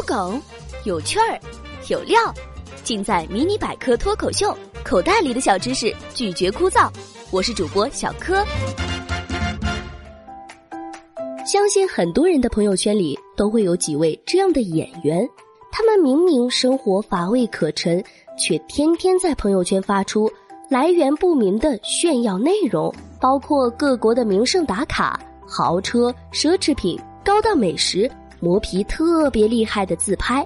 有梗，有趣儿，有料，尽在《迷你百科脱口秀》。口袋里的小知识，拒绝枯燥。我是主播小柯。相信很多人的朋友圈里都会有几位这样的演员，他们明明生活乏味可陈，却天天在朋友圈发出来源不明的炫耀内容，包括各国的名胜打卡、豪车、奢侈品、高档美食。磨皮特别厉害的自拍，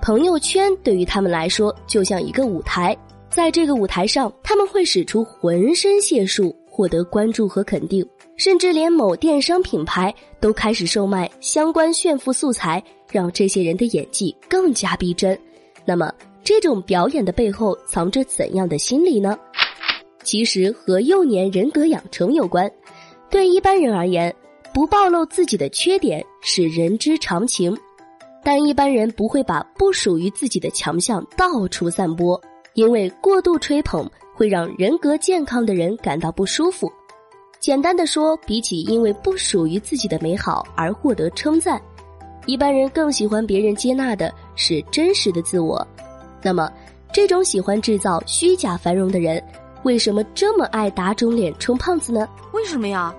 朋友圈对于他们来说就像一个舞台，在这个舞台上，他们会使出浑身解数获得关注和肯定，甚至连某电商品牌都开始售卖相关炫富素材，让这些人的演技更加逼真。那么，这种表演的背后藏着怎样的心理呢？其实和幼年人格养成有关。对一般人而言。不暴露自己的缺点是人之常情，但一般人不会把不属于自己的强项到处散播，因为过度吹捧会让人格健康的人感到不舒服。简单的说，比起因为不属于自己的美好而获得称赞，一般人更喜欢别人接纳的是真实的自我。那么，这种喜欢制造虚假繁荣的人，为什么这么爱打肿脸充胖子呢？为什么呀？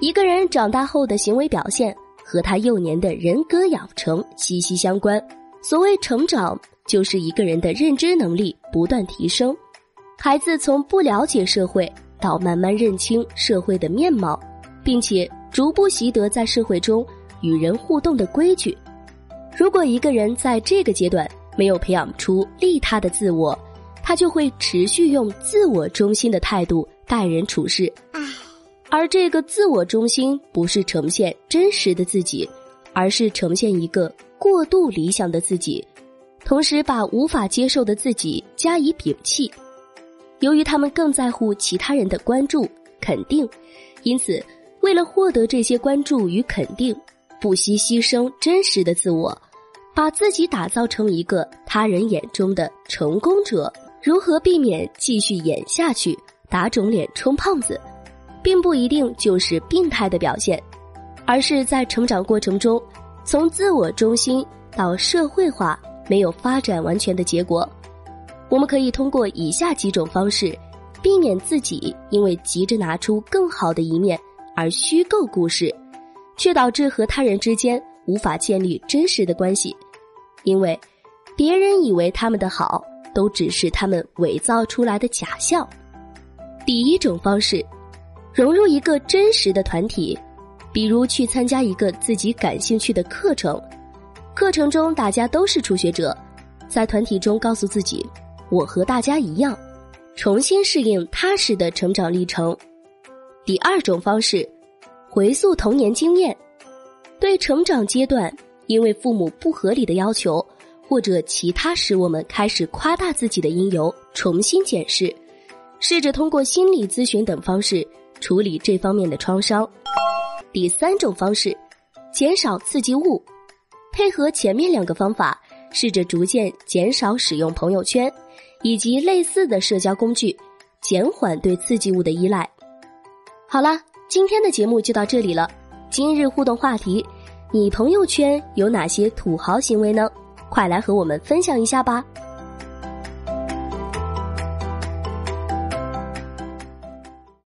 一个人长大后的行为表现和他幼年的人格养成息息相关。所谓成长，就是一个人的认知能力不断提升。孩子从不了解社会到慢慢认清社会的面貌，并且逐步习得在社会中与人互动的规矩。如果一个人在这个阶段没有培养出利他的自我，他就会持续用自我中心的态度待人处事。而这个自我中心不是呈现真实的自己，而是呈现一个过度理想的自己，同时把无法接受的自己加以摒弃。由于他们更在乎其他人的关注、肯定，因此为了获得这些关注与肯定，不惜牺牲真实的自我，把自己打造成一个他人眼中的成功者。如何避免继续演下去，打肿脸充胖子？并不一定就是病态的表现，而是在成长过程中，从自我中心到社会化没有发展完全的结果。我们可以通过以下几种方式，避免自己因为急着拿出更好的一面而虚构故事，却导致和他人之间无法建立真实的关系，因为别人以为他们的好都只是他们伪造出来的假象。第一种方式。融入一个真实的团体，比如去参加一个自己感兴趣的课程，课程中大家都是初学者，在团体中告诉自己，我和大家一样，重新适应踏实的成长历程。第二种方式，回溯童年经验，对成长阶段因为父母不合理的要求或者其他使我们开始夸大自己的因由，重新检视，试着通过心理咨询等方式。处理这方面的创伤。第三种方式，减少刺激物，配合前面两个方法，试着逐渐减少使用朋友圈以及类似的社交工具，减缓对刺激物的依赖。好了，今天的节目就到这里了。今日互动话题：你朋友圈有哪些土豪行为呢？快来和我们分享一下吧。